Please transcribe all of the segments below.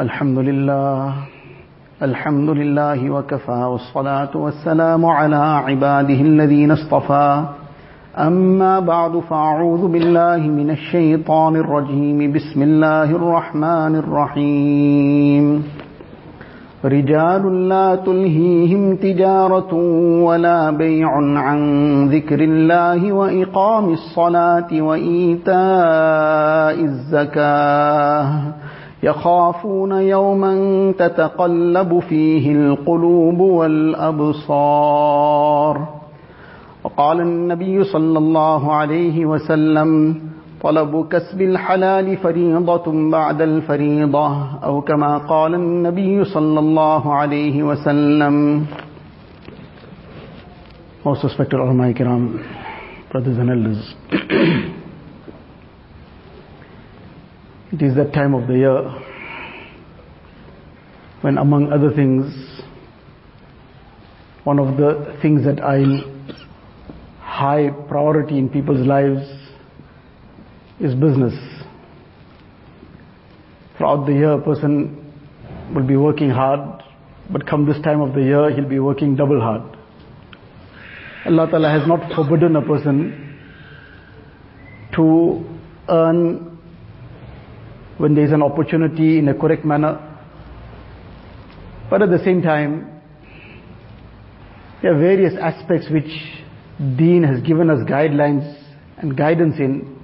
الحمد لله الحمد لله وكفى والصلاة والسلام على عباده الذين اصطفى. أما بعد فأعوذ بالله من الشيطان الرجيم. بسم الله الرحمن الرحيم. رجال لا تلهيهم تجارة ولا بيع عن ذكر الله وإقام الصلاة وإيتاء الزكاة. يخافون يوما تتقلب فيه القلوب والأبصار وقال النبي صلى الله عليه وسلم طلب كسب الحلال فريضة بعد الفريضة أو كما قال النبي صلى الله عليه وسلم Most respected ulama kiram, brothers and elders. It is that time of the year when among other things, one of the things that I high priority in people's lives is business. Throughout the year, a person will be working hard, but come this time of the year, he'll be working double hard. Allah Ta'ala has not forbidden a person to earn when there is an opportunity in a correct manner. But at the same time, there are various aspects which Deen has given us guidelines and guidance in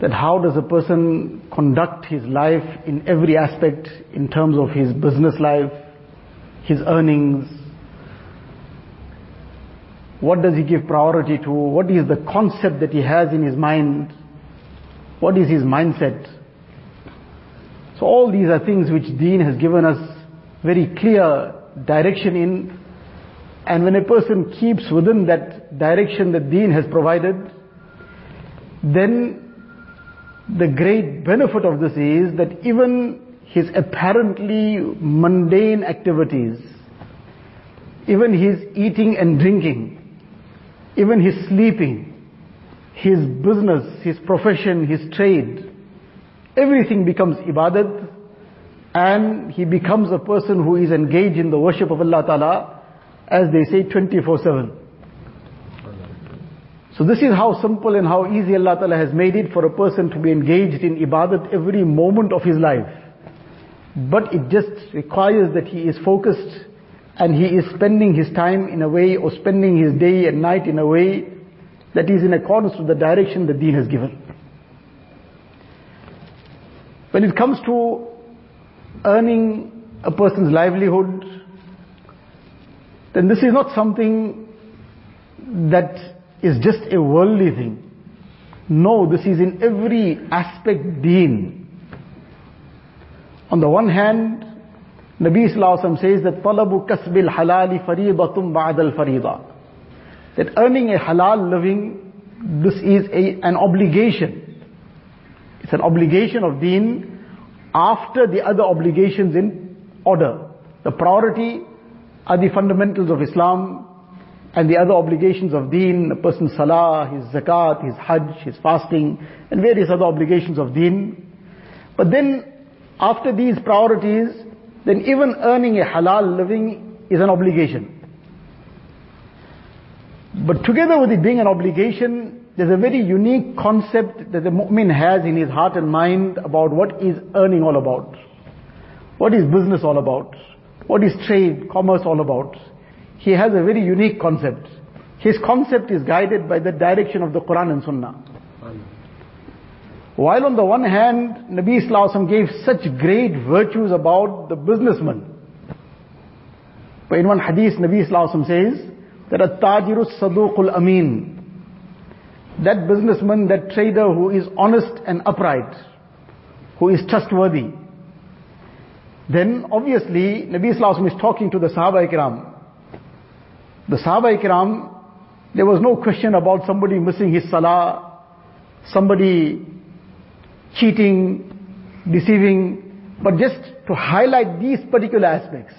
that how does a person conduct his life in every aspect in terms of his business life, his earnings, what does he give priority to, what is the concept that he has in his mind, what is his mindset. So all these are things which Deen has given us very clear direction in. And when a person keeps within that direction that Deen has provided, then the great benefit of this is that even his apparently mundane activities, even his eating and drinking, even his sleeping, his business, his profession, his trade, everything becomes ibadat and he becomes a person who is engaged in the worship of Allah Ta'ala as they say 24-7. So this is how simple and how easy Allah Ta'ala has made it for a person to be engaged in ibadat every moment of his life. But it just requires that he is focused and he is spending his time in a way or spending his day and night in a way that is in accordance with the direction the deen has given. When it comes to earning a person's livelihood, then this is not something that is just a worldly thing. No, this is in every aspect deen. On the one hand, Nabi Sallallahu says that talabu kasbil halali faridatum ba'dal farida. That earning a halal living, this is a, an obligation. It's an obligation of deen after the other obligations in order. The priority are the fundamentals of Islam and the other obligations of deen, a person's salah, his zakat, his hajj, his fasting, and various other obligations of deen. But then, after these priorities, then even earning a halal living is an obligation. But together with it being an obligation, there's a very unique concept that the mu'min has in his heart and mind about what is earning all about. What is business all about? What is trade, commerce all about? He has a very unique concept. His concept is guided by the direction of the Quran and Sunnah. While on the one hand, Nabi Islam gave such great virtues about the businessman. But in one hadith, Nabi Islam says that a tajirus saduqul amin. That businessman, that trader who is honest and upright, who is trustworthy. Then obviously Nabi Islam is talking to the Sahaba Ikram. The Sahaba Ikram, there was no question about somebody missing his salah, somebody cheating, deceiving, but just to highlight these particular aspects.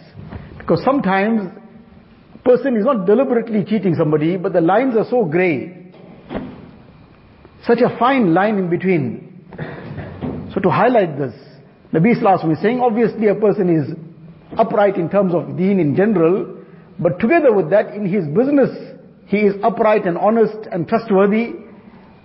Because sometimes a person is not deliberately cheating somebody, but the lines are so grey. Such a fine line in between. So to highlight this, Nabi Sallallahu is saying, obviously a person is upright in terms of deen in general, but together with that, in his business, he is upright and honest and trustworthy,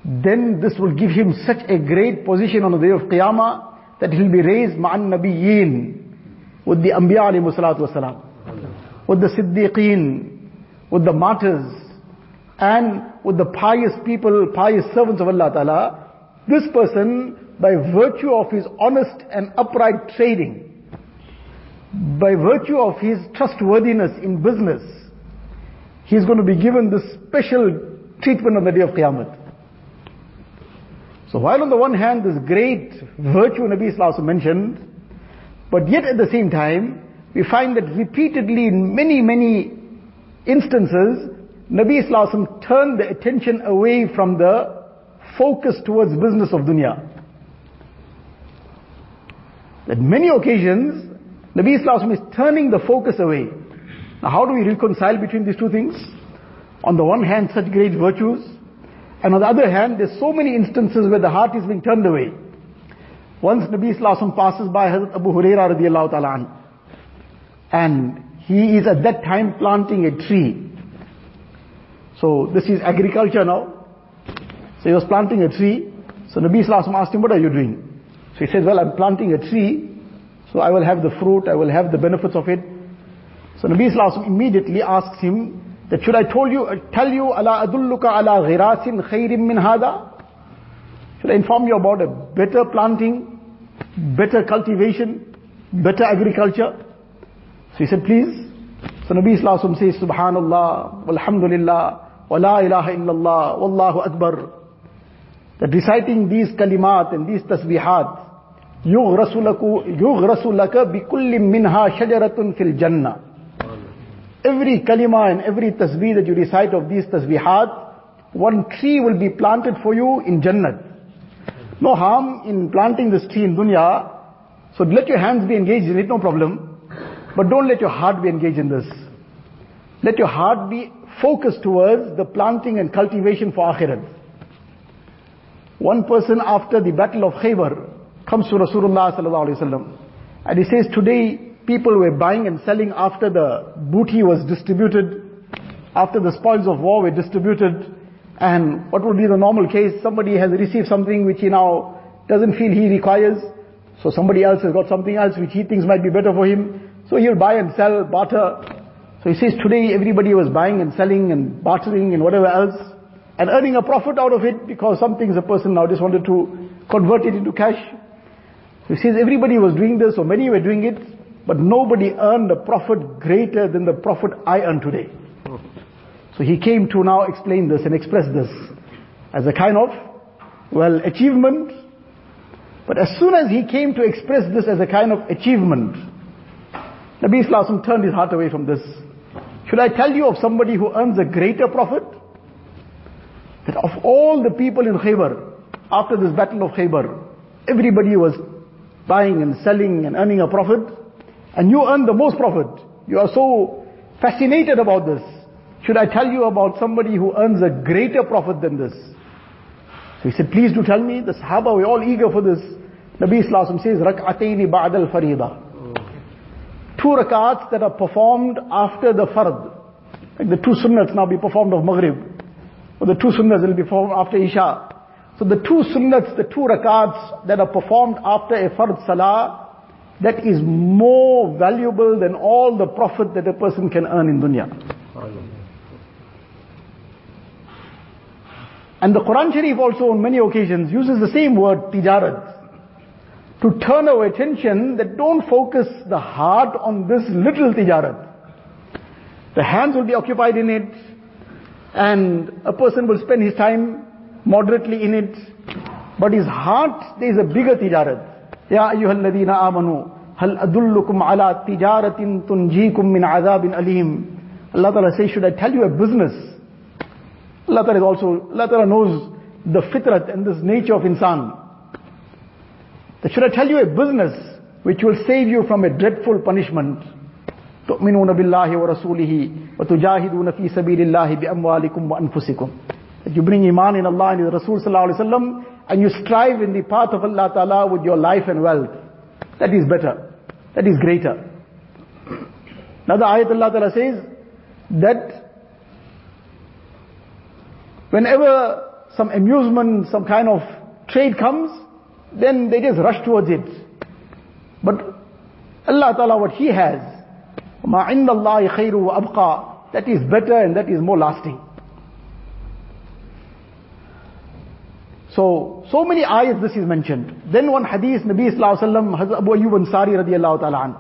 then this will give him such a great position on the day of Qiyamah that he'll be raised ma'an nabiyyin with the Anbiya alayhi salatu with the Siddiqeen, with the martyrs, and with the pious people, pious servants of Allah Ta'ala, this person, by virtue of his honest and upright trading, by virtue of his trustworthiness in business, he's going to be given this special treatment on the day of Qiyamah. So while on the one hand this great virtue Nabi Sallallahu mentioned, but yet at the same time, we find that repeatedly in many, many instances, Nabi Sallallahu turned the attention away from the focus towards business of dunya. At many occasions, Nabi Sallallahu is turning the focus away. Now how do we reconcile between these two things? On the one hand, such great virtues, and on the other hand, there's so many instances where the heart is being turned away. Once Nabi Sallallahu passes by Hazrat Abu Huraira radiallahu ta'ala and he is at that time planting a tree. So this is agriculture now. So he was planting a tree. So Nabi Sallallahu asked him, what are you doing? So he says, well I'm planting a tree. So I will have the fruit, I will have the benefits of it. So Nabi Sallallahu immediately asks him, that should I told you, tell you, ala adulluka ala ghirasin khairim min hada? Should I inform you about a better planting, better cultivation, better agriculture? So he said, please. So Nabi Sallallahu says, Subhanallah, walhamdulillah, wa la ilaha illallah, wallahu akbar. That reciting these kalimat and these tasbihat, يغرس لك يغرس لك بكل منها شجرة في الجنة Every kalima and every tasbih that you recite of these tasbihat, one tree will be planted for you in Jannat. No harm in planting this tree in dunya. So let your hands be engaged in it, no problem. But don't let your heart be engaged in this. Let your heart be focused towards the planting and cultivation for akhirat. One person after the battle of Khaybar comes to Rasulullah and he says, today people were buying and selling after the booty was distributed, after the spoils of war were distributed, and what would be the normal case? Somebody has received something which he now doesn't feel he requires, so somebody else has got something else which he thinks might be better for him, so he'll buy and sell, barter. So he says today everybody was buying and selling and bartering and whatever else, and earning a profit out of it because some things a person now just wanted to convert it into cash. So he says everybody was doing this, or many were doing it, but nobody earned a profit greater than the profit I earn today. So he came to now explain this and express this as a kind of, well, achievement. But as soon as he came to express this as a kind of achievement, Nabi Islam turned his heart away from this. Should I tell you of somebody who earns a greater profit? That of all the people in Khaybar, after this battle of Khaybar, everybody was buying and selling and earning a profit and you earn the most profit. You are so fascinated about this. Should I tell you about somebody who earns a greater profit than this? So he said, please do tell me. The Sahaba were all eager for this. Nabi Islam says, Rak'atayni ba'd al-farida. Two rakats that are performed after the fard. Like the two sunnats now be performed of Maghrib. Or the two sunnats will be performed after Isha. So the two sunnats, the two rakats that are performed after a fard salah, that is more valuable than all the profit that a person can earn in dunya. And the Quran Sharif also on many occasions uses the same word, tijarat, to turn our attention that don't focus the heart on this little tijarat. The hands will be occupied in it, and a person will spend his time moderately in it. But his heart, there is a bigger tijarat. Ya ayyuhalladhina amanu, hal adullukum ala tijaratin tunjikum min azabin alim. Allah Ta'ala says, should I tell you a business? Allah Ta'ala is also, Allah Ta'ala knows the fitrat and this nature of insan. That should I tell you a business which will save you from a dreadful punishment? تؤمنون بالله ورسوله وتجاهدون في سبيل الله بأموالكم وأنفسكم. That you bring iman in Allah and His Rasul sallallahu alaihi wasallam and you strive in the path of Allah Ta'ala with your life and wealth. that is better, that is greater. Now the ayat Allah Ta'ala says that whenever some amusement, some kind of trade comes, then they just rush towards it. But Allah Ta'ala what He has, مَا عِنْدَ اللَّهِ خَيْرُ وَأَبْقَى That is better and that is more lasting. So, so many ayats this is mentioned. Then one hadith, Nabi Sallallahu Alaihi Wasallam, Hazrat Abu Ayyub Ansari radiallahu ta'ala an.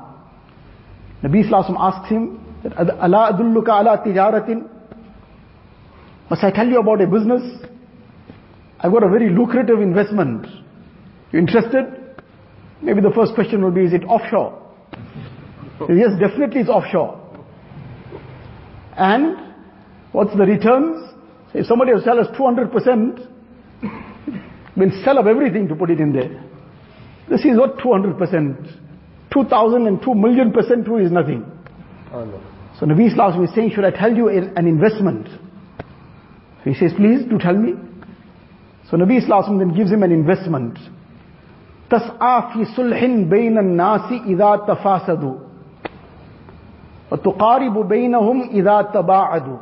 Nabi Sallallahu Alaihi Wasallam asks him, that, Allah adulluka ala tijaratin. Must I tell you about a business? I've got a very lucrative investment. You interested? Maybe the first question will be, is it offshore? yes, definitely it's offshore. And what's the returns? If somebody will sell us 200%, we'll sell up everything to put it in there. This is what 200%. 2000 and 2 million percent true is nothing. So Nabi Islam is saying, should I tell you an investment? So he says, please do tell me. So Nabi Islam then gives him an investment. تسعى في صلح بين الناس إذا تفاسدوا وتقارب بينهم إذا تباعدوا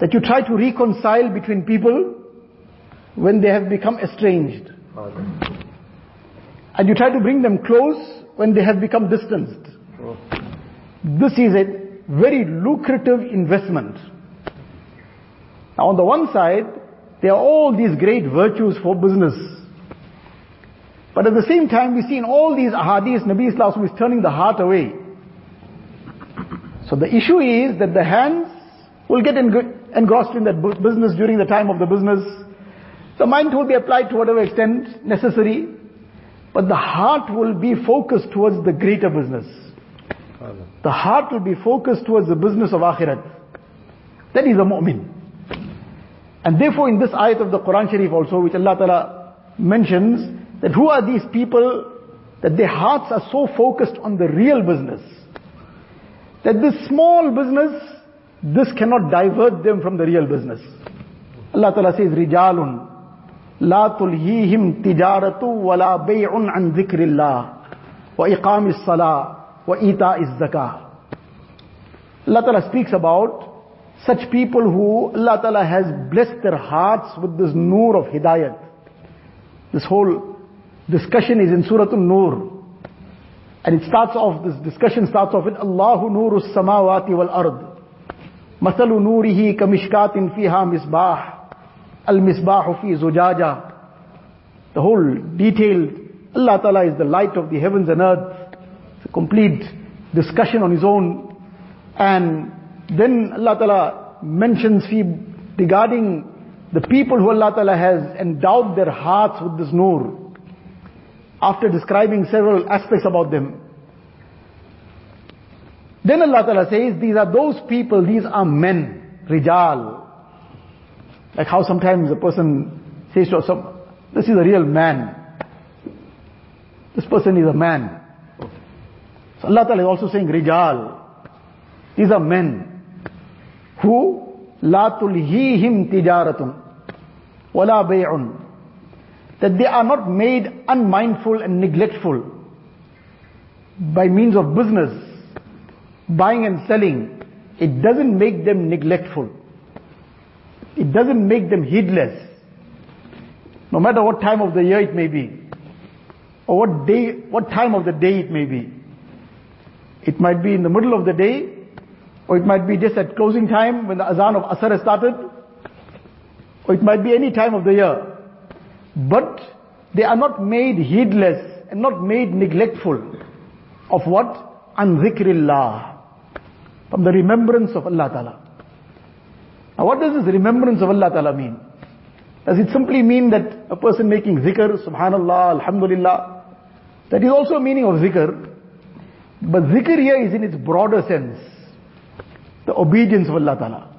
that you try to reconcile between people when they have become estranged and you try to bring them close when they have become distanced this is a very lucrative investment now on the one side there are all these great virtues for business but at the same time, we see in all these ahadith, Nabi Islam is turning the heart away. So the issue is that the hands will get engrossed in that business during the time of the business. The mind will be applied to whatever extent necessary, but the heart will be focused towards the greater business. The heart will be focused towards the business of akhirat. That is a mu'min. And therefore in this ayat of the Quran Sharif also, which Allah Ta'ala mentions, that who are these people that their hearts are so focused on the real business? That this small business this cannot divert them from the real business. Allah Ta'ala says rijalun la tulhihim tijaratu wala bay'un an dhikrillah wa iqamis salah wa ita'iz zakah. Allah Ta'ala speaks about such people who Allah Ta'ala has blessed their hearts with this nur of hidayat. This whole discussion is in Surah An-Nur. And it starts off, this discussion starts off with Allahu nuru samawati wal ard. مثل نوره كمشكات فيها مصباح المصباح في زجاجة The whole detailed, Allah Ta'ala is the light of the heavens and earth. It's a complete discussion on his own. And then Allah Ta'ala mentions regarding the people who Allah Ta'ala has endowed their hearts with this nur after describing several aspects about them. Then Allah Ta'ala says, these are those people, these are men, rijal. Like how sometimes a person says to us, this is a real man. This person is a man. So Allah Ta'ala is also saying rijal. These are men who لا تلهيهم تجارة ولا بيع that they are not made unmindful and neglectful by means of business, buying and selling. It doesn't make them neglectful. It doesn't make them heedless. No matter what time of the year it may be, or what day, what time of the day it may be. It might be in the middle of the day, or it might be just at closing time when the azan of Asr has started, or it might be any time of the year. But they are not made heedless and not made neglectful of what? An zikrillah. From the remembrance of Allah Ta'ala. Now what does this remembrance of Allah Ta'ala mean? Does it simply mean that a person making zikr, subhanallah, alhamdulillah, that is also a meaning of zikr. But zikr here is in its broader sense. The obedience of Allah Ta'ala.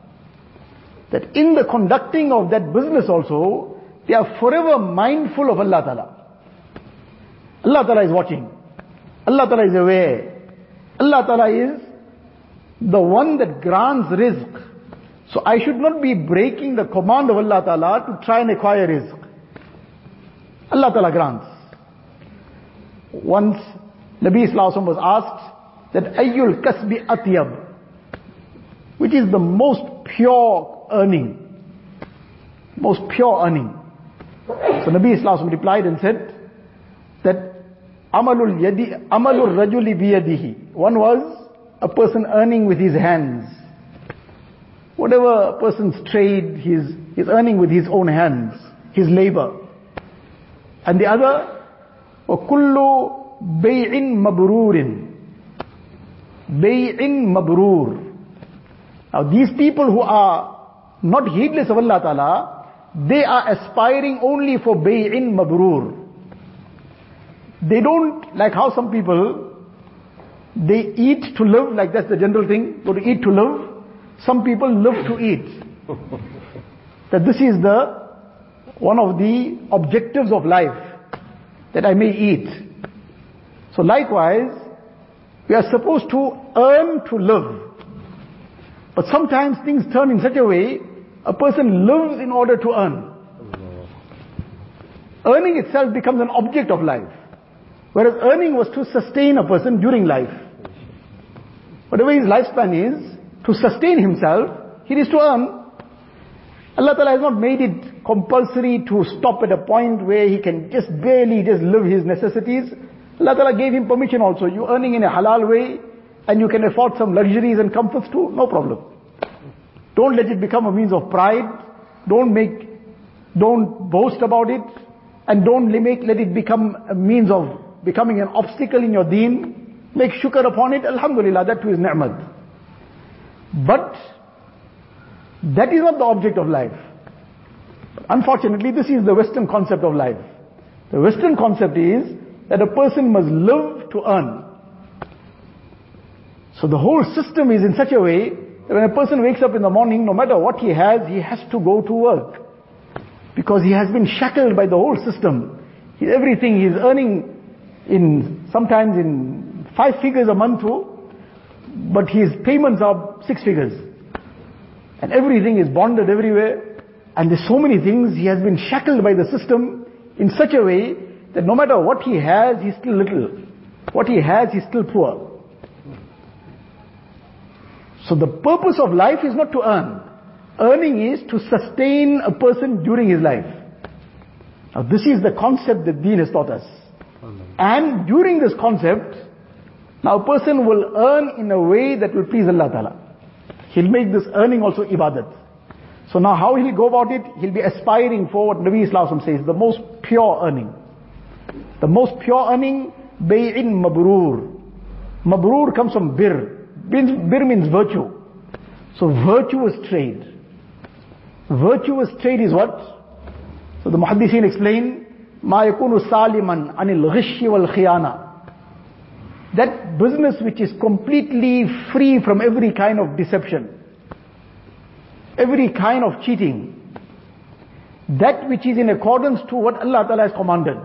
That in the conducting of that business also, they are forever mindful of Allah Ta'ala. Allah Ta'ala is watching. Allah Ta'ala is aware. Allah Ta'ala is the one that grants rizq. So I should not be breaking the command of Allah Ta'ala to try and acquire rizq. Allah Ta'ala grants. once Nabi Islam was asked that Ayyul Kasbi Atyab, which is the most pure earning, most pure earning. So Nabi Islam replied and said that Amalul Yadi, Amalul Rajuli Biyadihi. One was a person earning with his hands. Whatever a person's trade, he's, he's earning with his own hands, his labor. And the other, وَكُلُّ بَيْعٍ مَبْرُورٍ بَيْعٍ مَبْرُور Now these people who are not heedless of Allah Ta'ala, they are aspiring only for bay'in mabrur. They don't, like how some people, they eat to live, like that's the general thing, go to eat to live. Some people live to eat. that this is the, one of the objectives of life, that I may eat. So likewise, we are supposed to earn to live. But sometimes things turn in such a way, a person lives in order to earn. Earning itself becomes an object of life. Whereas earning was to sustain a person during life. Whatever his lifespan is, to sustain himself, he needs to earn. Allah Ta'ala has not made it compulsory to stop at a point where he can just barely just live his necessities. Allah Ta'ala gave him permission also. You're earning in a halal way, and you can afford some luxuries and comforts too, no problem. Don't let it become a means of pride. Don't make, don't boast about it. And don't make, let it become a means of becoming an obstacle in your deen, make shukr upon it, alhamdulillah, that too is ni'mat. But, that is not the object of life. Unfortunately, this is the Western concept of life. The Western concept is that a person must live to earn. So the whole system is in such a way when a person wakes up in the morning, no matter what he has, he has to go to work. Because he has been shackled by the whole system. Everything he, everything he's earning in sometimes in five figures a month too, but his payments are six figures. And everything is bonded everywhere. And there's so many things, he has been shackled by the system in such a way that no matter what he has, he's still little. What he has, he's still poor. So the purpose of life is not to earn. Earning is to sustain a person during his life. Now this is the concept that Deen has taught us. And during this concept, now a person will earn in a way that will please Allah Ta'ala. He'll make this earning also ibadat. So now how he'll go about it? He'll be aspiring for what Nabi Islam says, the most pure earning. The most pure earning, bay'in mabrur. Mabrur comes from bir. Bir means virtue. So virtuous trade. Virtuous trade is what? So the Muhaddithin explain, ما يكون سالما عن الغش والخيانة that business which is completely free from every kind of deception, every kind of cheating, that which is in accordance to what Allah Ta'ala has commanded,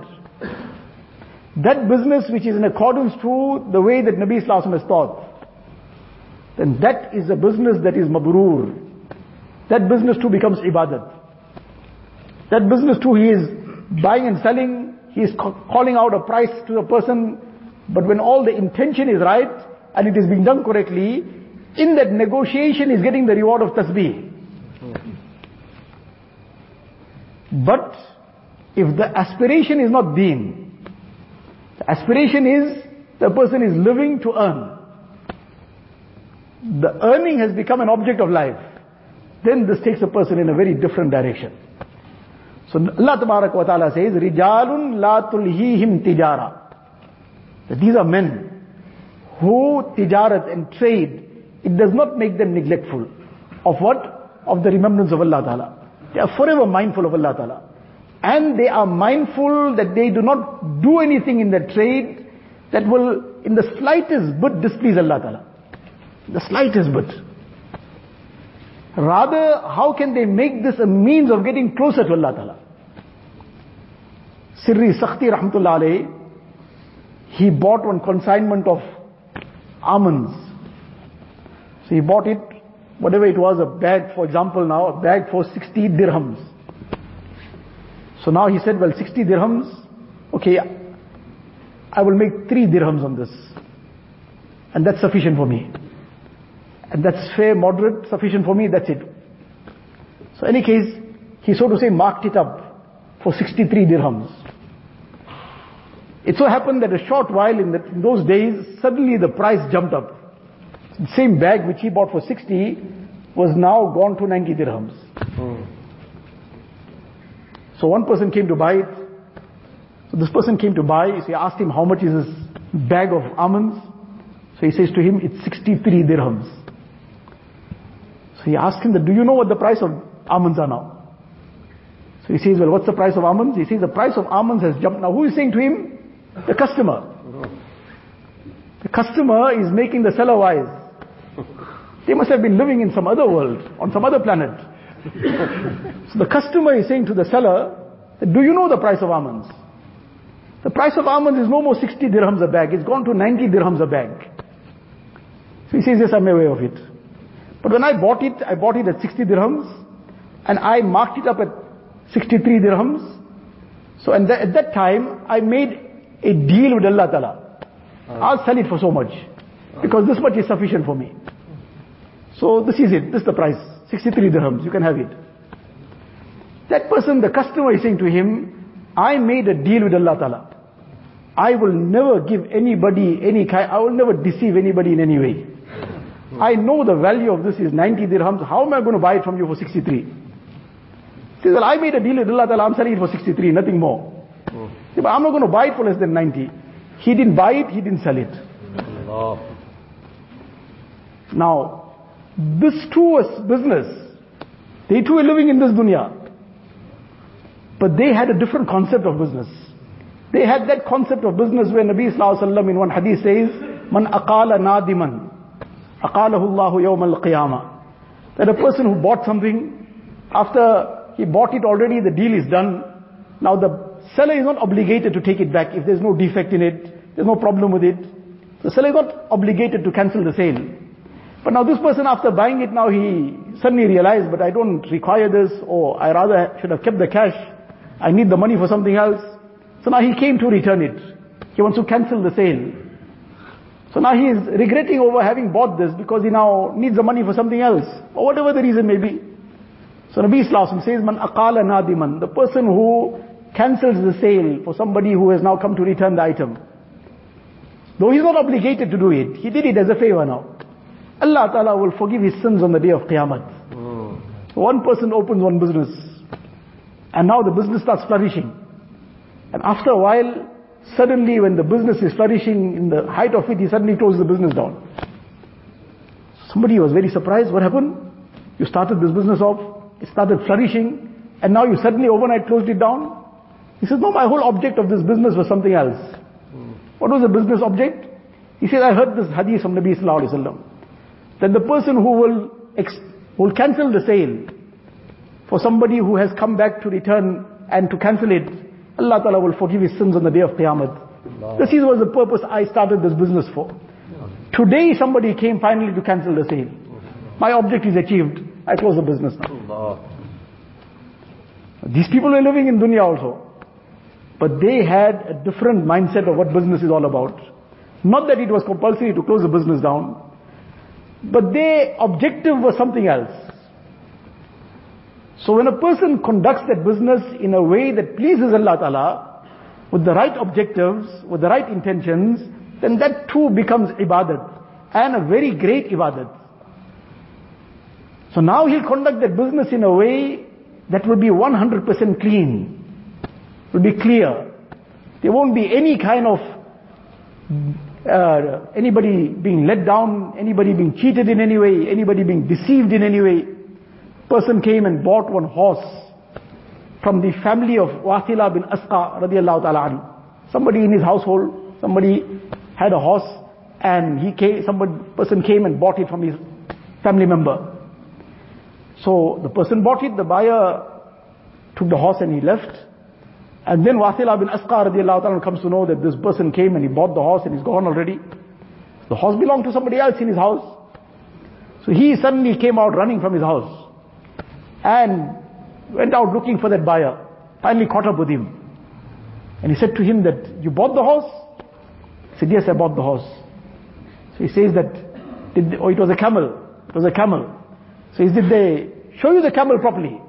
that business which is in accordance to the way that Nabi Islam has taught, then that is a business that is mabrur. That business too becomes ibadat. That business too he is buying and selling, he is calling out a price to a person, but when all the intention is right, and it is being done correctly, in that negotiation is getting the reward of tasbih. But, if the aspiration is not deen, the aspiration is, the person is living to earn. The earning has become an object of life. Then this takes a person in a very different direction. So Allah wa ta'ala says, Rijalun la tulhihim tijara. That these are men who tijarat and trade, it does not make them neglectful. Of what? Of the remembrance of Allah ta'ala. They are forever mindful of Allah ta'ala. And they are mindful that they do not do anything in their trade that will in the slightest bit displease Allah ta'ala. The slightest bit. Rather, how can they make this a means of getting closer to Allah Ta'ala? Sirri Sakhti Rahmatullah alayhi, he bought one consignment of almonds. So he bought it, whatever it was, a bag, for example now, a bag for 60 dirhams. So now he said, well 60 dirhams, okay, I will make three dirhams on this. And that's sufficient for me. And that's fair, moderate, sufficient for me, that's it. So any case, he so to say marked it up for 63 dirhams. It so happened that a short while in, the, in those days, suddenly the price jumped up. The same bag which he bought for 60 was now gone to 90 dirhams. Mm. So one person came to buy it. So this person came to buy, so he asked him how much is this bag of almonds. So he says to him, it's 63 dirhams. So he asked him that, do you know what the price of almonds are now? So he says, well, what's the price of almonds? He says, the price of almonds has jumped. Now who is saying to him? The customer. The customer is making the seller wise. They must have been living in some other world, on some other planet. so the customer is saying to the seller, do you know the price of almonds? The price of almonds is no more 60 dirhams a bag, it's gone to 90 dirhams a bag. So he says, yes, I'm aware of it. But when I bought it, I bought it at 60 dirhams, and I marked it up at 63 dirhams. So at that, at that time, I made a deal with Allah Ta'ala. Ah. I'll sell it for so much. Because this much is sufficient for me. So this is it, this is the price. 63 dirhams, you can have it. That person, the customer is saying to him, I made a deal with Allah Ta'ala. I will never give anybody any kind, I will never deceive anybody in any way. I know the value of this is 90 dirhams, how am I going to buy it from you for 63? He says, well I made a deal with Allah Ta'ala, I'm selling it for 63, nothing more. Hmm. But I'm not going to buy it for less than 90. He didn't buy it, he didn't sell it. Now, this too was business. They too were living in this dunya. But they had a different concept of business. They had that concept of business where Nabi Sallallahu Alaihi Wasallam in one hadith says, Man aqala nadiman, aqalahu Allahu yawm al-qiyamah. That a person who bought something, after he bought it already, the deal is done. Now the seller is not obligated to take it back if there's no defect in it, there's no problem with it. The seller is not obligated to cancel the sale. But now this person after buying it now he suddenly realized, but I don't require this or I rather should have kept the cash. I need the money for something else. So now he came to return it. He wants to cancel the sale. So now he is regretting over having bought this because he now needs the money for something else. Or whatever the reason may be. So Nabi Islam says, Man aqala nadiman. The person who cancels the sale for somebody who has now come to return the item. Though he's not obligated to do it. He did it as a favor now. Allah Ta'ala will forgive his sins on the day of Qiyamah. Mm. One person opens one business. And now the business starts flourishing. And after a while, suddenly when the business is flourishing in the height of it, he suddenly closes the business down. Somebody was very surprised. What happened? You started this business off, it started flourishing, and now you suddenly overnight closed it down? He says, no, my whole object of this business was something else. What was the business object? He says, I heard this hadith from Nabi Sallallahu Alaihi Wasallam that the person who will, will cancel the sale for somebody who has come back to return and to cancel it, Allah Ta'ala will forgive his sins on the day of Qiyamah. This is was the purpose I started this business for. Today somebody came finally to cancel the sale. My object is achieved. I close the business now. These people were living in dunya also. But they had a different mindset of what business is all about. Not that it was compulsory to close the business down. But their objective was something else. So when a person conducts that business in a way that pleases Allah Ta'ala, with the right objectives, with the right intentions, then that too becomes ibadat. And a very great ibadat. So now he'll conduct that business in a way that will be 100% clean. Will be clear. There won't be any kind of uh, anybody being let down, anybody being cheated in any way, anybody being deceived in any way. Person came and bought one horse from the family of Wathila bin Asqa radiallahu ta'ala Somebody in his household, somebody had a horse and he came, somebody, person came and bought it from his family member. So the person bought it, the buyer took the horse and he left. And then Wasila bin Asqa radiallahu ta'ala comes to know that this person came and he bought the horse and he's gone already. The horse belonged to somebody else in his house. So he suddenly came out running from his house and went out looking for that buyer. Finally caught up with him. And he said to him that, you bought the horse? He said, yes, I bought the horse. So he says that, did oh, it was a camel. It was a camel. So he said, did they show you the camel properly?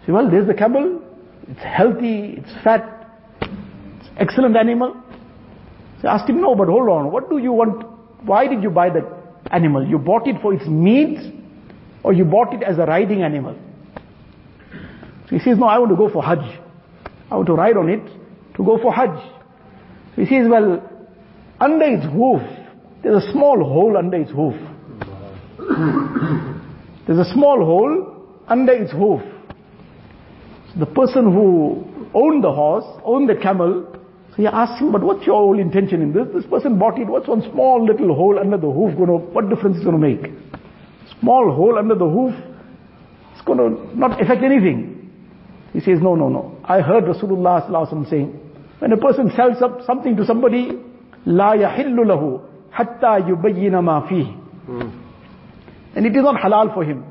He said, well, there's the camel. It's healthy, it's fat, it's excellent animal. So I asked him, no, but hold on, what do you want? Why did you buy that animal? You bought it for its meat or you bought it as a riding animal? So he says, no, I want to go for Hajj. I want to ride on it to go for Hajj. So he says, well, under its hoof, there's a small hole under its hoof. there's a small hole under its hoof. So the person who owned the horse, owned the camel, so he asked him, but what's your whole intention in this? This person bought it, what's one small little hole under the hoof going to, what difference is going to make? Small hole under the hoof, it's going to not affect anything. He says, no, no, no. I heard Rasulullah saying, when a person sells up something to somebody, لا يحل له حتى يبين ما فيه. And it is not halal for him.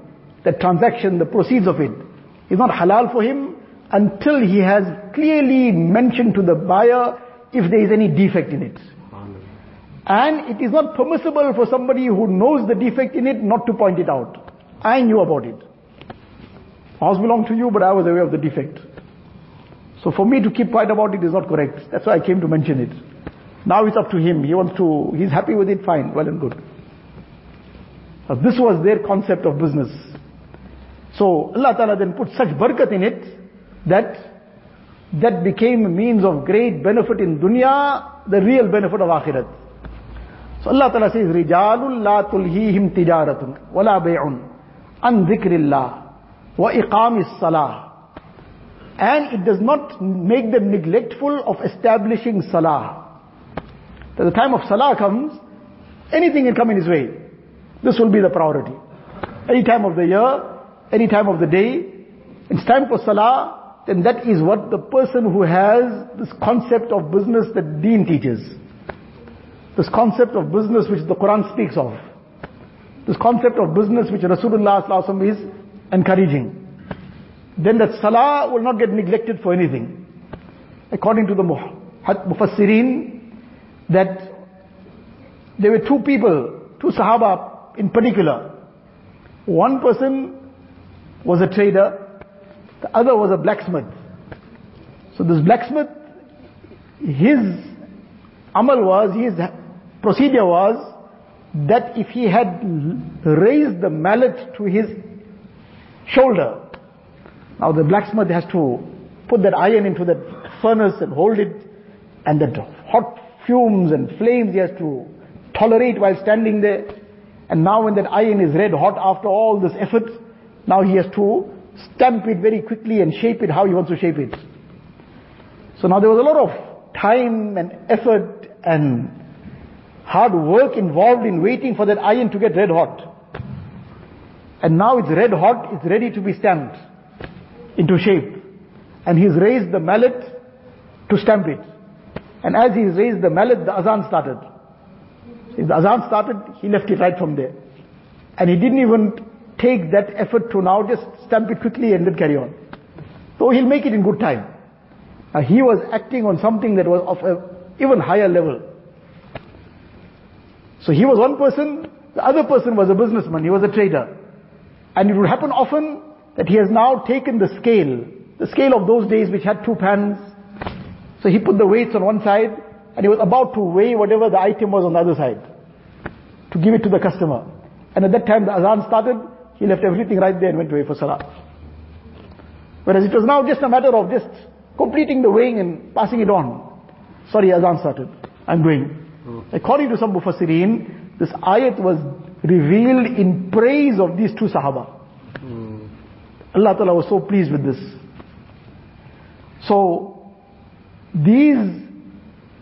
The transaction, the proceeds of it, is not halal for him until he has clearly mentioned to the buyer if there is any defect in it. And it is not permissible for somebody who knows the defect in it not to point it out. I knew about it. House belonged to you, but I was aware of the defect. So for me to keep quiet about it is not correct. That's why I came to mention it. Now it's up to him. He wants to, he's happy with it, fine, well and good. So this was their concept of business. So Allah Ta'ala then put such barakat in it that that became a means of great benefit in dunya, the real benefit of akhirat. So Allah Ta'ala says, رِجَالٌ لَا تُلْهِيهِمْ تِجَارَةٌ وَلَا بَيْعٌ عَنْ ذِكْرِ اللَّهِ وَإِقَامِ الصَّلَاةِ And it does not make them neglectful of establishing salah. At the time of salah comes, anything can come in his way. This will be the priority. Any time of the year, any time of the day, it's time for salah, then that is what the person who has this concept of business that deen teaches. This concept of business which the Quran speaks of. This concept of business which Rasulullah is encouraging. Then that salah will not get neglected for anything. According to the Mufassirin, that there were two people, two Sahaba in particular. One person was a trader, the other was a blacksmith. So this blacksmith, his amal was, his procedure was, that if he had raised the mallet to his shoulder, now the blacksmith has to put that iron into that furnace and hold it, and that hot fumes and flames he has to tolerate while standing there. And now when that iron is red hot after all this effort, now he has to stamp it very quickly and shape it how he wants to shape it. So now there was a lot of time and effort and hard work involved in waiting for that iron to get red hot. And now it's red hot, it's ready to be stamped into shape. And he's raised the mallet to stamp it. And as he's raised the mallet, the azan started. If the azan started, he left it right from there. And he didn't even take that effort to now just stamp it quickly and then carry on. So he'll make it in good time. Uh, he was acting on something that was of an even higher level. So he was one person, the other person was a businessman, he was a trader. And it would happen often that he has now taken the scale, the scale of those days which had two pans. So he put the weights on one side and he was about to weigh whatever the item was on the other side to give it to the customer. And at that time the azan started, he left everything right there and went away for salah. Whereas it was now just a matter of just completing the weighing and passing it on. Sorry, azan started. I'm going. Hmm. According to some Mufassirin, this ayat was revealed in praise of these two Sahaba. Hmm. Allah Ta'ala was so pleased with this. So, these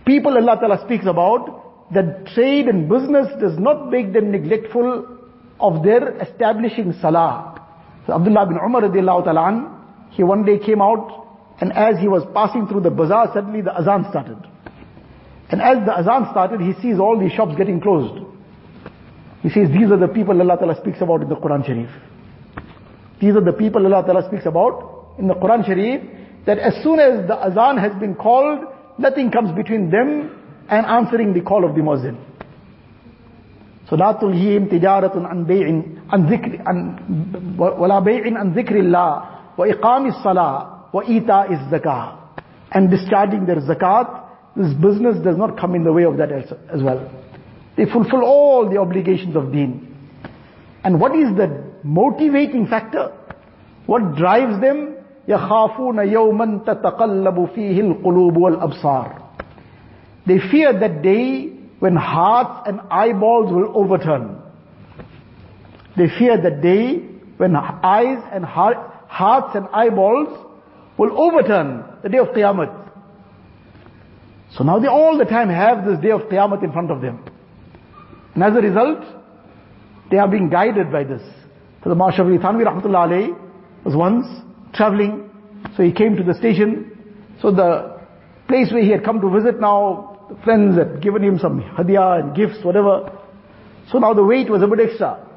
people Allah Ta'ala speaks about, that trade and business does not make them neglectful of their establishing salah. So Abdullah bin Umar radiallahu ta'ala he one day came out and as he was passing through the bazaar, suddenly the azan started. And as the azan started, he sees all these shops getting closed. He says, these are the people Allah Ta'ala speaks about in the Quran Sharif. These are the people Allah Ta'ala speaks about in the Quran Sharif, that as soon as the azan has been called, nothing comes between them and answering the call of the muezzin. So لا تلهيهم تجارة عن بيع عن ذكر عن ولا بيع عن ذكر الله وإقام الصلاة وإيتاء الزكاة and discharging their zakat. This business does not come in the way of that as well. They fulfill all the obligations of deen. And what is the motivating factor? What drives them? يخافون يوما تتقلب فيه القلوب والأبصار. They fear that day when hearts and eyeballs will overturn. They fear that day when eyes and heart, hearts and eyeballs will overturn the day of Qiyamah. So now they all the time have this day of Qiyamah in front of them. And as a result, they are being guided by this. So the Mashavri Thanvi Rahmatullah alayhi was once traveling, so he came to the station. So the place where he had come to visit now, friends had given him some hadiah and gifts, whatever. So now the weight was a bit extra.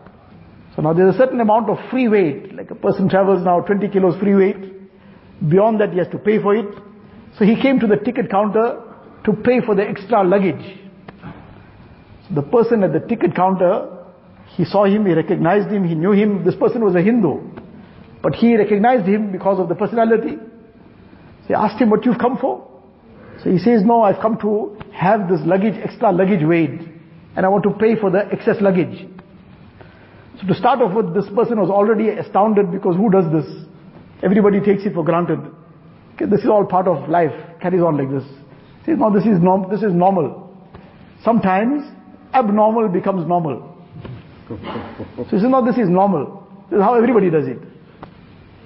So now there's a certain amount of free weight, like a person travels now 20 kilos free weight. Beyond that he has to pay for it. So he came to the ticket counter to pay for the extra luggage. The person at the ticket counter, he saw him, he recognized him, he knew him. This person was a Hindu. But he recognized him because of the personality. So he asked him what you've come for. So he says, no, I've come to have this luggage, extra luggage weighed. And I want to pay for the excess luggage. So to start off with, this person was already astounded because who does this? Everybody takes it for granted. Okay, this is all part of life, carries on like this. Says, no, this is, norm, this is normal. Sometimes, abnormal becomes normal. So he says, no, this is normal. This is how everybody does it.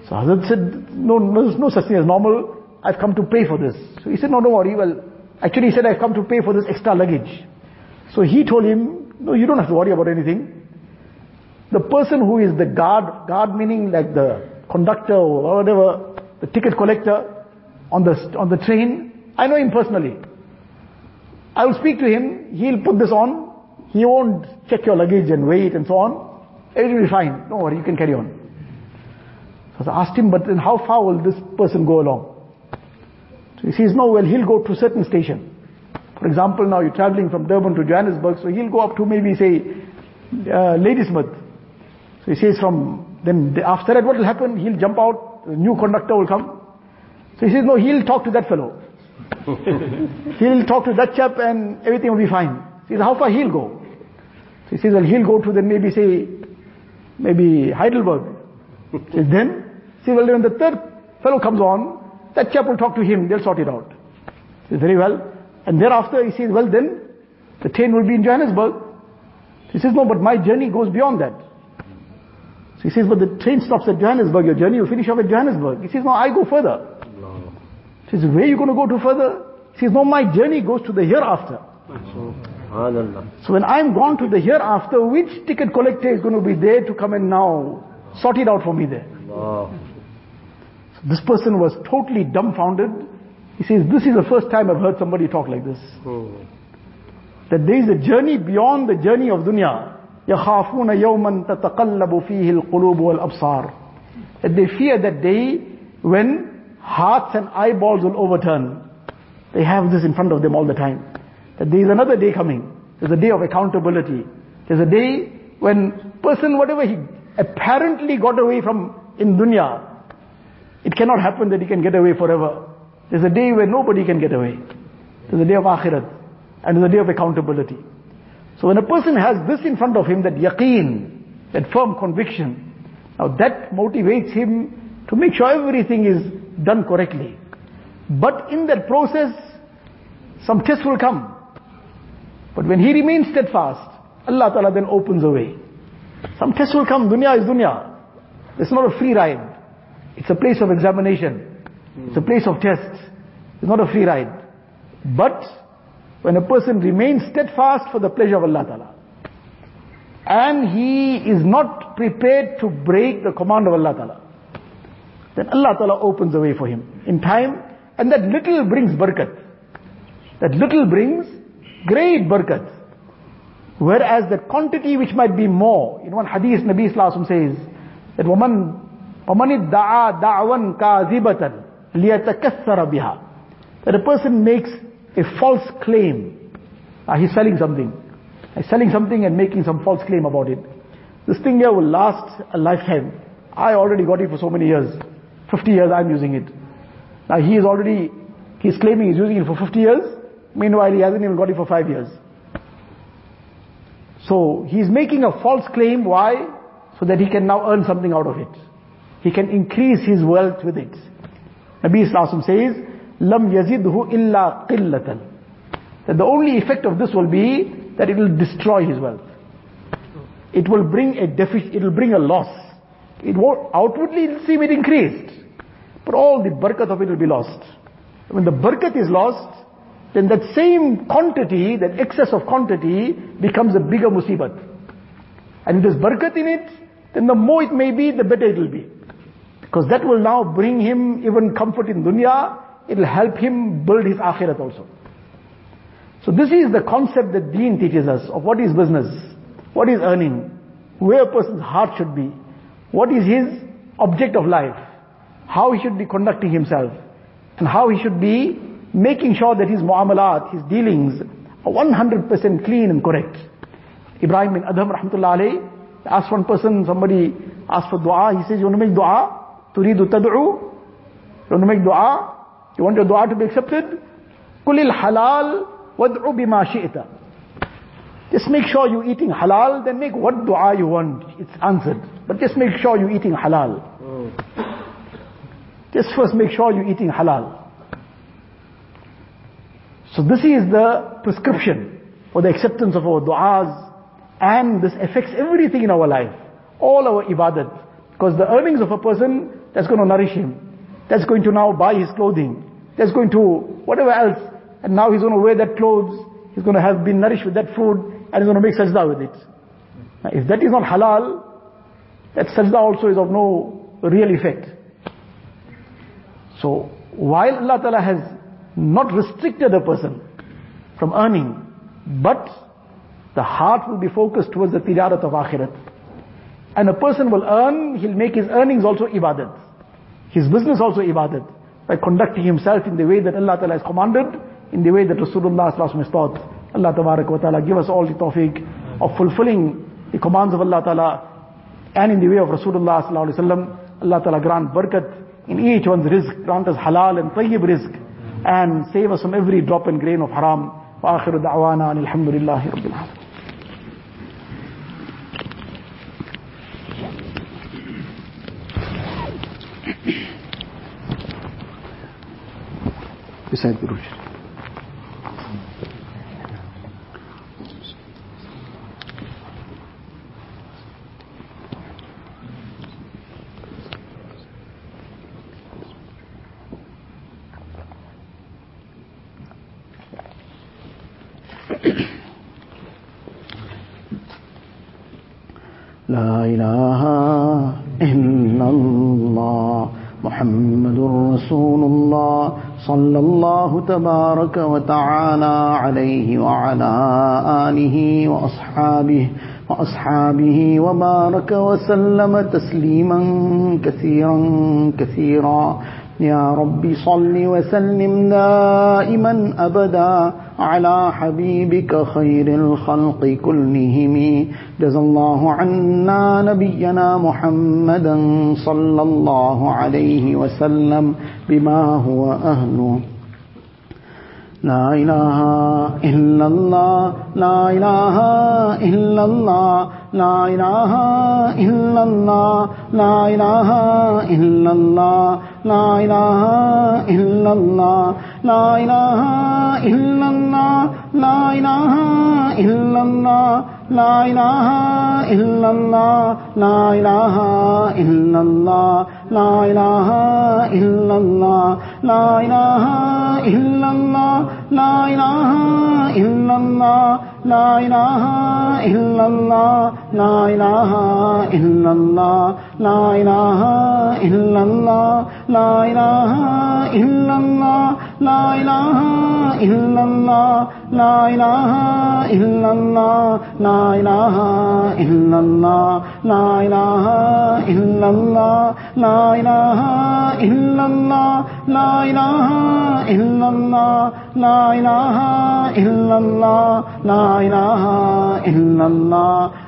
So Hazrat said, no, no, there's no such thing as normal. I've come to pay for this. So he said, no, don't worry. Well, actually he said, I've come to pay for this extra luggage. So he told him, no, you don't have to worry about anything. The person who is the guard, guard meaning like the conductor or whatever, the ticket collector on the, on the train, I know him personally. I will speak to him, he'll put this on, he won't check your luggage and weight and so on. Everything will be fine. Don't worry, you can carry on. So I asked him, but then how far will this person go along? So he says, no, well, he'll go to a certain station. For example, now you're traveling from Durban to Johannesburg, so he'll go up to maybe say, uh, Ladysmith. So he says from, then after that what will happen? He'll jump out, a new conductor will come. So he says, no, he'll talk to that fellow. he'll talk to that chap and everything will be fine. He says, how far he'll go? So he says, well, he'll go to then maybe say, maybe Heidelberg. says, then, see, well, when the third fellow comes on, that chap will talk to him, they'll sort it out. He says, very well. And thereafter he says, well then, the train will be in Johannesburg. He says, no, but my journey goes beyond that. So he says, but the train stops at Johannesburg, your journey will finish off at Johannesburg. He says, no, I go further. No. He says, where are you going to go to further? He says, no, my journey goes to the hereafter. So when I'm gone to the hereafter, which ticket collector is going to be there to come and now sort it out for me there? So this person was totally dumbfounded. He says, this is the first time I've heard somebody talk like this. Hmm. That there is a journey beyond the journey of dunya. يَخَافُونَ يَوْمًا تَتَقَلَّبُ فِيهِ الْقُلُوبُ وَالْأَبْصَارُ That they fear that day when hearts and eyeballs will overturn. They have this in front of them all the time. That there is another day coming. There's a day of accountability. There's a day when person, whatever he apparently got away from in dunya, it cannot happen that he can get away forever. There's a day where nobody can get away. There's a day of akhirat. And there's a day of accountability. So when a person has this in front of him, that yaqeen, that firm conviction, now that motivates him to make sure everything is done correctly. But in that process, some tests will come. But when he remains steadfast, Allah Ta'ala then opens a way. Some tests will come, dunya is dunya. It's not a free ride. It's a place of examination. It's a place of tests. It's not a free ride. But when a person remains steadfast for the pleasure of Allah Ta'ala, and he is not prepared to break the command of Allah Ta'ala, then Allah Ta'ala opens the way for him in time, and that little brings barakat. That little brings great barakat. Whereas the quantity which might be more, in one hadith Nabi Sallallahu says, that woman, وَمَنِ ادَّعَى دَعْوًا كَاذِبَةً لِيَتَكَثَّرَ بِهَا That a person makes a false claim Uh, he's selling something. He's selling something and making some false claim about it. This thing here will last a lifetime. I already got it for so many years. 50 years I'm using it. Now he is already, he's claiming he's using it for 50 years. Meanwhile he hasn't even got it for 5 years. So he's making a false claim. Why? So that he can now earn something out of it. He can increase his wealth with it. Nabi Islam says, Lam yazidhu illa qillatan. That the only effect of this will be that it will destroy his wealth. It will bring a deficit, it will bring a loss. It won't, outwardly it will seem it increased. But all the barakat of it will be lost. When the barakat is lost, then that same quantity, that excess of quantity becomes a bigger musibat. And if there's barakat in it, then the more it may be, the better it will be. Because that will now bring him even comfort in dunya, it will help him build his akhirat also. So this is the concept that deen teaches us of what is business, what is earning, where a person's heart should be, what is his object of life, how he should be conducting himself, and how he should be making sure that his muamalat, his dealings are 100% clean and correct. Ibrahim bin Adham rahmatullah alayhi asked one person, somebody asked for dua, he says, you want to make dua? Turidu tad'u? You want to make dua? You want your dua to be accepted? Kulil halal wad'u bima shi'ta. Just make sure you're eating halal, then make what dua you want. It's answered. But just make sure you're eating halal. Oh. Just first make sure you're eating halal. So this is the prescription for the acceptance of our du'as and this affects everything in our life. All our ibadat. Because the earnings of a person, that's going to nourish him. That's going to now buy his clothing. That's going to whatever else. And now he's going to wear that clothes. He's going to have been nourished with that food and he's going to make sajda with it. Now, if that is not halal, that sajda also is of no real effect. So, while Allah Ta'ala has not restricted a person from earning, but the heart will be focused towards the tijarat of akhirat. And a person will earn, he'll make his earnings also ibadat. His business also ibadat. By conducting himself in the way that Allah Ta'ala has commanded, in the way that Rasulullah has taught. Allah Ta'ala give us all the tawfiq of fulfilling the commands of Allah Ta'ala and in the way of Rasulullah Sallallahu Alaihi Wasallam. Allah Ta'ala grant barakat in each one's rizq, grant us halal and tayyib rizq, and save us from every drop and grain of haram. وآخر دعوانا أن الحمد لله رب العالمين beside Guru لا إله إلا الله محمد رسول الله صلى الله تبارك وتعالى عليه وعلى آله وأصحابه وأصحابه وبارك وسلم تسليما كثيرا كثيرا يا رب صل وسلم دائما أبدا على حبيبك خير الخلق كلهم. جزى الله عنا نبينا محمدا صلى الله عليه وسلم بما هو أهله. لا إله إلا الله لا إله إلا الله لا الہ الا اللہ لا الہ الا اللہ لا الہ الا اللہ لا الہ الا اللہ لا إله إلا الله لا إله إلا الله. لا الہ الا اللہ لا الہ الا اللہ لا الہ الا اللہ لا الہ الا اللہ لا الہ الا اللہ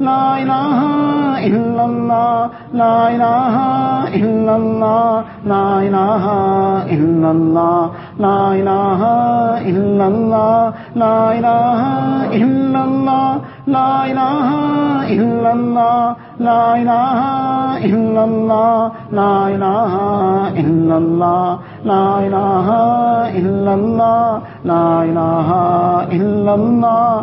لا الہ الا اللہ لا الہ الا اللہ لا الہ الا اللہ لا الہ الا اللہ اللہ اللہ اللہ اللہ اللہ اللہ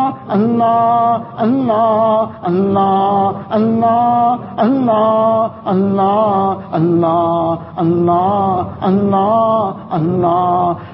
اللہ اللہ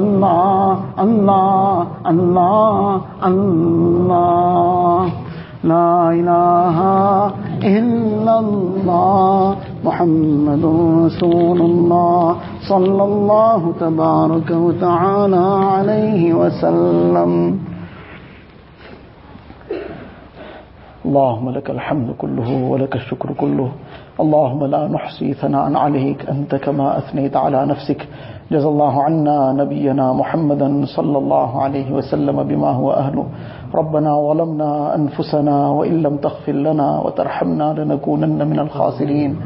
الله الله الله الله. لا إله إلا الله محمد رسول الله صلى الله تبارك وتعالى عليه وسلم. اللهم لك الحمد كله ولك الشكر كله. اللهم لا نحصي ثناء عليك أنت كما أثنيت على نفسك. جز اللہ عنا نبینا محمد صلی اللہ علیہ وسلم بما هو اہلو ربنا ظلمنا أنفسنا وإن لم تغفر لنا وترحمنا لنكونن من الخاسرين.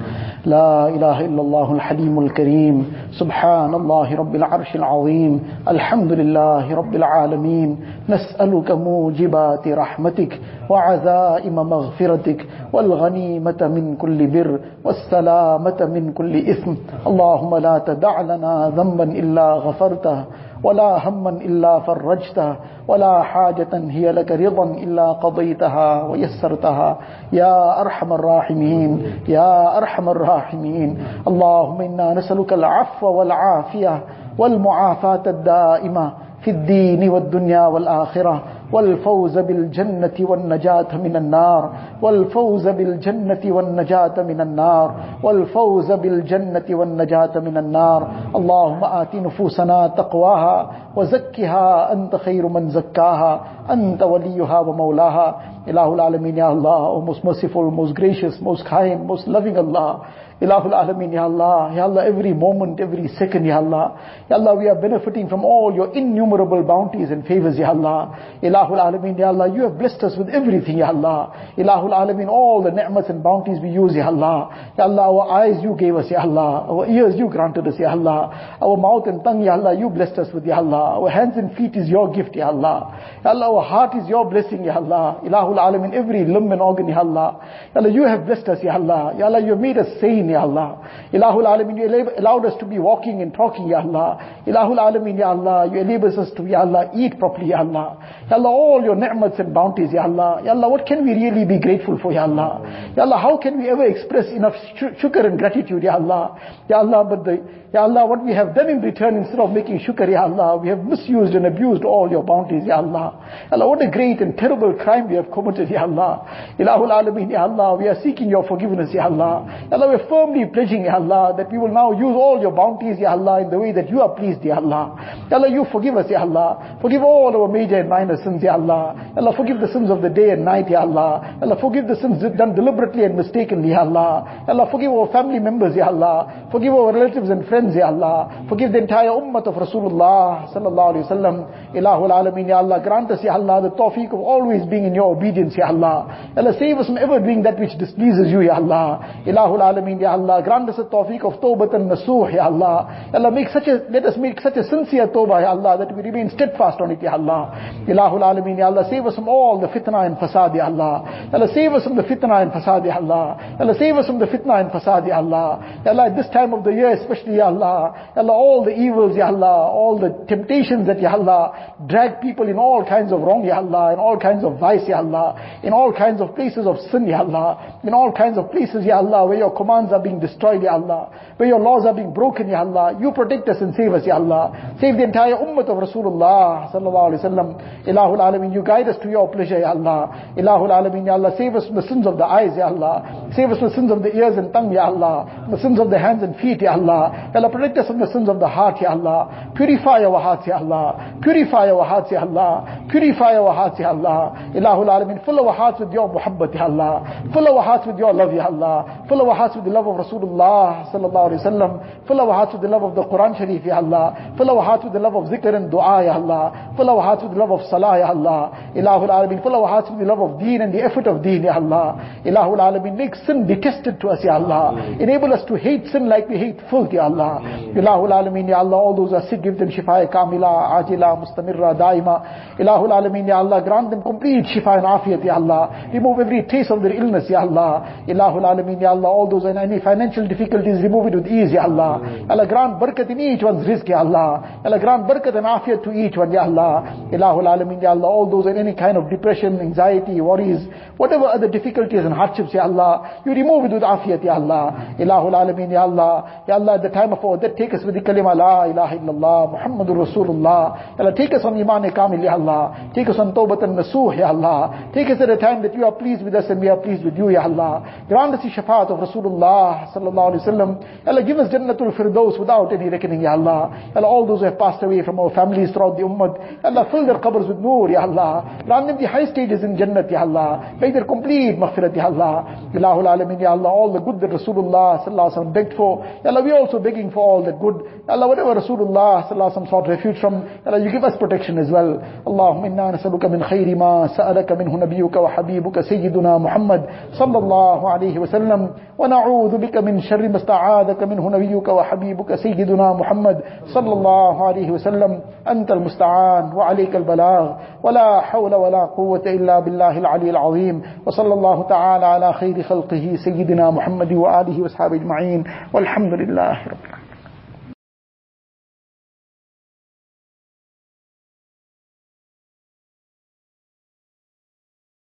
لا إله إلا الله الحليم الكريم. سبحان الله رب العرش العظيم. الحمد لله رب العالمين. نسألك موجبات رحمتك وعزائم مغفرتك والغنيمة من كل بر والسلامة من كل إثم. اللهم لا تدع لنا ذنبا إلا غفرته. ولا هما إلا فرجته ولا حاجة هي لك رضا إلا قضيتها ويسرتها. يا أرحم الراحمين يا أرحم الراحمين. اللهم إنا نسألك العفو والعافية والمعافاة الدائمة في الدين والدنيا والآخرة. والفوز بالجنة والنجاة من النار والفوز بالجنة والنجاة من النار والفوز بالجنة والنجاة من النار. اللهم آت نفوسنا تقواها وزكها أنت خير من زكاها أنت وليها ومولاها. إله العالمين يا الله O most merciful, most gracious, most kind, most loving Allah Ilahul Alameen, Ya Allah, Ya Allah, every moment, every second, Ya Allah. Ya Allah, we are benefiting from all your innumerable bounties and favors, Ya Allah. Ilahul Alameen, Ya Allah, you have blessed us with everything, Ya Allah. Ilahul Alameen, all the ni'mats and bounties we use, Ya Allah. Ya Allah, our eyes you gave us, Ya Allah. Our ears you granted us, Ya Allah. Our mouth and tongue, Ya Allah, you blessed us with, Ya Allah. Our hands and feet is your gift, Ya Allah. Ya Allah, our heart is your blessing, Ya Allah. Ilahul Alameen, every limb and organ, Ya Allah. Ya Allah, you have blessed us, Ya Allah. Ya Allah, you have made us sane, Ya Allah. Ilahul Alameen, you allowed us to be walking and talking, Ya Allah. Ilahul Alameen, Ya Allah, you enabled us to, Ya Allah, eat properly, Ya Allah. Ya Allah, all your ni'mats and bounties, Ya Allah. Ya Allah, what can we really be grateful for, Ya Allah? Ya Allah, how can we ever express enough shukr and gratitude, Ya Allah? Ya Allah, but the, Ya Allah, what we have done in return instead of making shukr, Ya Allah, we have misused and abused all your bounties, Ya Allah. Ya Allah, what a great and terrible crime we have committed, Ya Allah. Ilahul Alameen, Ya Allah, we are seeking your forgiveness, Ya Allah. Ya Allah, we are firmly pledging, Ya Allah, that we will now use all your bounties, Ya Allah, in the way that you are pleased, Ya Allah. Ya Allah, you forgive us, Ya Allah. Forgive all our major and minor sins, Ya Allah. Ya Allah, forgive the sins of the day and night, Ya Allah. Ya Allah, forgive the sins done deliberately and mistakenly, Ya Allah. Ya Allah, forgive our family members, Ya Allah. Forgive our relatives and friends, Ya Allah. Forgive the entire ummah of Rasulullah, Sallallahu Alaihi Wasallam. Ilahul Alameen, Ya Allah. Grant us, Ya Allah, the tawfiq of always being in your obedience, Ya Allah. Ya Allah, save us from ever doing that which displeases you, Ya Allah. Ilahul Alameen, Ya Allah. Grant us the tawfiq of tawbatan nasuh, Ya Allah. Ya Allah, make such a, let us make such a sincere tawbah, Ya Allah, that we remain steadfast on it, Ya Allah. Ilahul Alameen, Ya Allah, save us from all the fitna and fasad, Ya Allah. Ya Allah, save us from the fitna and fasad, Ya Allah. Ya Allah, save us from the fitna and fasad, Ya Allah. Ya Allah, at this time of the year, especially, Ya Allah. Ya Allah, all the evils, Ya Allah, all the temptations that, Ya Allah, drag people in all kinds of wrong, Ya Allah, in all kinds of vice, Ya Allah, in all kinds of places of sin, Ya Allah, in all kinds of places, Ya Allah, where your commands are being destroyed, Ya Allah, where your laws are being broken, Ya Allah. You protect us and save us, Ya Allah. Save the entire ummah of Rasulullah, Sallallahu Alaihi Wasallam. Ilahul Alameen, you guide us to your pleasure, Ya Allah. Ilahul Alameen, Ya Allah, save us from the sins of the eyes, Ya Allah. Save us from the sins of the ears and tongue, Ya Allah. From the sins of the hands and feet, Ya Allah. Ya Allah, protect us from the sins of the heart, Ya Allah. Purify our hearts, Ya Allah. Purify our hearts, Ya Allah. Purify our hearts, Ya Allah. Ilahul Alameen, fill our hearts with your muhabbat, Ya Allah. Fill our hearts with your love, Ya Allah. Fill our hearts with the love of Rasulullah, Sallallahu Alaihi Wasallam. Fill our hearts with the love of the Quran Sharif, Ya Allah. Fill our hearts with the love of zikr and dua, Ya Allah. Fill our hearts with the love of salah, Ya Allah. Ilahul Alameen, fill our hearts with the love of deen and the effort of deen, Ya Allah. Ilahul Alameen, make sin detested to us, Ya Allah. Enable us to hate sin like we hate filth, Ya Allah. Ilahul Alameen, Ya Allah, all those who are sick, give them shifa kamila, ajila, mustamirra, daima. Ilahul Alameen, Ya Allah, grant them complete shifa and afiyat, Ya Allah. Remove every trace of their illness, Ya Allah. Ilahul Alameen, Ya Allah, all those in any financial difficulties, remove it with ease, Ya Allah. Allah, grant barakat in each one's rizq, Ya Allah. Allah, grant barakat and afiyat to each one, Ya Allah. Ilahul Alameen, Ya Allah, all those in any kind of depression, anxiety, worries, whatever other difficulties and hardships, Ya Allah, you remove it with afiyat, Ya Allah. Ilahul Alameen, Ya Allah. Ya Allah, at the time of our death, take us with the kalima, La ilaha illallah, Muhammadur Rasulullah. Ya Allah, take us on iman kamil, Ya Allah. Take us on tawbatan nasuh, Ya Allah. Take us at a time that you are pleased with us and we are pleased with you, Ya Allah. Grant us the shafaat of Rasulullah, Sallallahu Alaihi Wasallam. Ya Allah, give us Jannatul Firdaus without any reckoning, Ya Allah. Ya Allah, all those who have passed away from our families throughout the ummah, Ya Allah, fill their qabrs with nur, Ya Allah. Grant them the high stages in Jannat, Ya Allah. Make their complete maghfirat, Ya Allah. Ilahul Alameen, Ya Allah, all the good that Rasulullah Sallallahu Alaihi Wasallam begged for. Ya Allah, we are also begging for all that good. Ya Allah, whatever Rasulullah Sallallahu Alaihi Wasallam sought refuge from, Ya Allah, you give us protection as well. اللهم إنا نسألك من خير ما سألك منه نبيك وحبيبك سيدنا محمد صلى الله عليه وسلم ونعوذ اعوذ بك من شر ما استعاذك منه نبيك وحبيبك سيدنا محمد صلى الله عليه وسلم. انت المستعان وعليك البلاغ. ولا حول ولا قوه الا بالله العلي العظيم. وصلى الله تعالى على خير خلقه سيدنا محمد واله وأصحابه اجمعين والحمد لله رب العالمين.